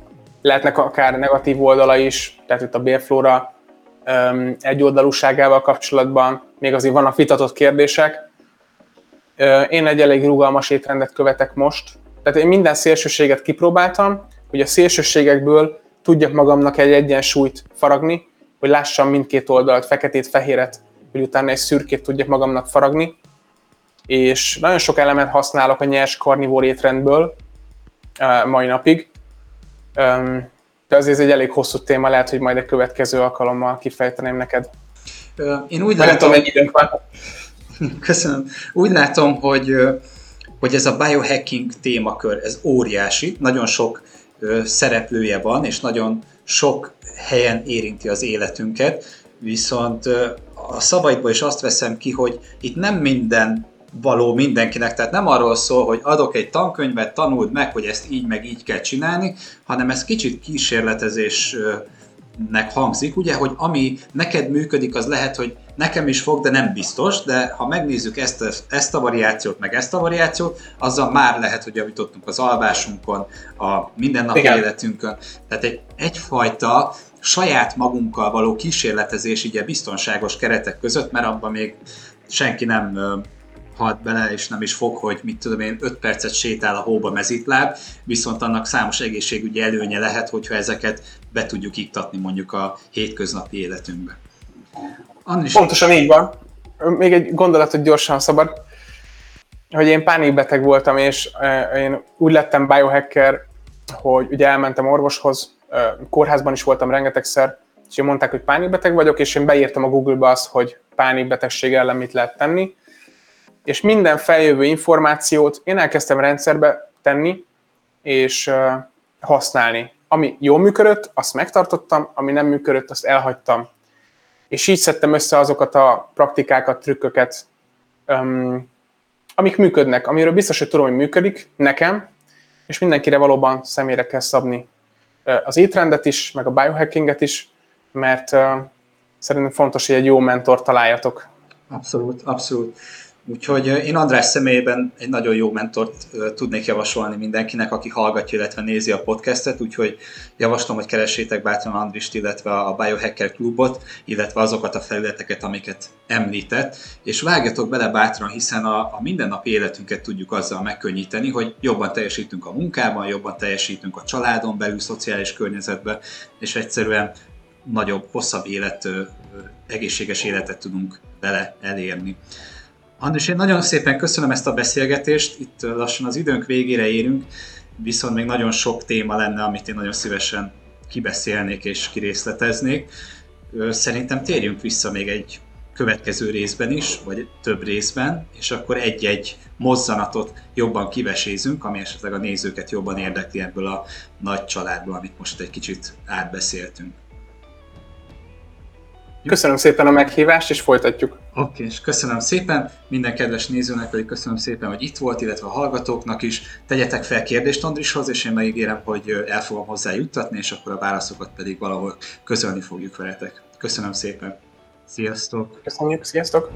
lehetnek akár negatív oldala is, tehát itt a bérflóra öm, egyoldalúságával kapcsolatban még azért vannak vitatott kérdések. Ö, én egy elég rugalmas étrendet követek most, tehát én minden szélsőséget kipróbáltam, hogy a szélsőségekből tudjak magamnak egy egyensúlyt faragni, hogy lássam mindkét oldalt, feketét, fehéret, hogy utána egy szürkét tudjak magamnak faragni. És nagyon sok elemet használok a nyers karnivór étrendből uh, mai napig. De azért ez egy elég hosszú téma, lehet, hogy majd egy következő alkalommal kifejteném neked. Én úgy látom, tudom, időnk van. Köszönöm. Úgy látom, hogy hogy ez a biohacking témakör, ez óriási, nagyon sok szereplője van, és nagyon sok helyen érinti az életünket, viszont a szavaidból is azt veszem ki, hogy itt nem minden való mindenkinek, tehát nem arról szól, hogy adok egy tankönyvet, tanuld meg, hogy ezt így meg így kell csinálni, hanem ez kicsit kísérletezés nek hangzik, ugye, hogy ami neked működik, az lehet, hogy nekem is fog, de nem biztos, de ha megnézzük ezt a, ezt a variációt, meg ezt a variációt, azzal már lehet, hogy javítottunk az alvásunkon, a mindennapi Igen. életünkön. Tehát egy, egyfajta saját magunkkal való kísérletezés ugye biztonságos keretek között, mert abban még senki nem halt bele, és nem is fog, hogy mit tudom én, 5 percet sétál a hóba mezitláb, viszont annak számos egészségügyi előnye lehet, hogyha ezeket be tudjuk iktatni mondjuk a hétköznapi életünkbe. Annis... Pontosan így van. Még egy gondolatot gyorsan szabad, hogy én pánikbeteg voltam, és én úgy lettem biohacker, hogy ugye elmentem orvoshoz, kórházban is voltam rengetegszer, és mondták, hogy pánikbeteg vagyok, és én beírtam a Google-ba azt, hogy pánikbetegség ellen mit lehet tenni, és minden feljövő információt én elkezdtem rendszerbe tenni, és használni. Ami jól működött, azt megtartottam, ami nem működött, azt elhagytam. És így szedtem össze azokat a praktikákat, trükköket, amik működnek, amiről biztos, hogy tudom, hogy működik nekem, és mindenkire valóban személyre kell szabni az étrendet is, meg a biohackinget is, mert szerintem fontos, hogy egy jó mentor találjatok. Abszolút, abszolút. Úgyhogy én András személyében egy nagyon jó mentort tudnék javasolni mindenkinek, aki hallgatja, illetve nézi a podcastet, úgyhogy javaslom, hogy keressétek bátran Andrist, illetve a Biohacker klubot, illetve azokat a felületeket, amiket említett, és vágjatok bele bátran, hiszen a, a mindennapi életünket tudjuk azzal megkönnyíteni, hogy jobban teljesítünk a munkában, jobban teljesítünk a családon belül, szociális környezetben, és egyszerűen nagyobb, hosszabb élet, egészséges életet tudunk vele elérni. Andris, én nagyon szépen köszönöm ezt a beszélgetést, itt lassan az időnk végére érünk, viszont még nagyon sok téma lenne, amit én nagyon szívesen kibeszélnék és kirészleteznék. Szerintem térjünk vissza még egy következő részben is, vagy több részben, és akkor egy-egy mozzanatot jobban kivesézünk, ami esetleg a nézőket jobban érdekli ebből a nagy családból, amit most egy kicsit átbeszéltünk. Köszönöm szépen a meghívást, és folytatjuk. Oké, okay, és köszönöm szépen. Minden kedves nézőnek pedig köszönöm szépen, hogy itt volt, illetve a hallgatóknak is. Tegyetek fel kérdést Andrishoz, és én megígérem, hogy el fogom hozzá juttatni, és akkor a válaszokat pedig valahol közölni fogjuk veletek. Köszönöm szépen. Sziasztok! Köszönjük, sziasztok!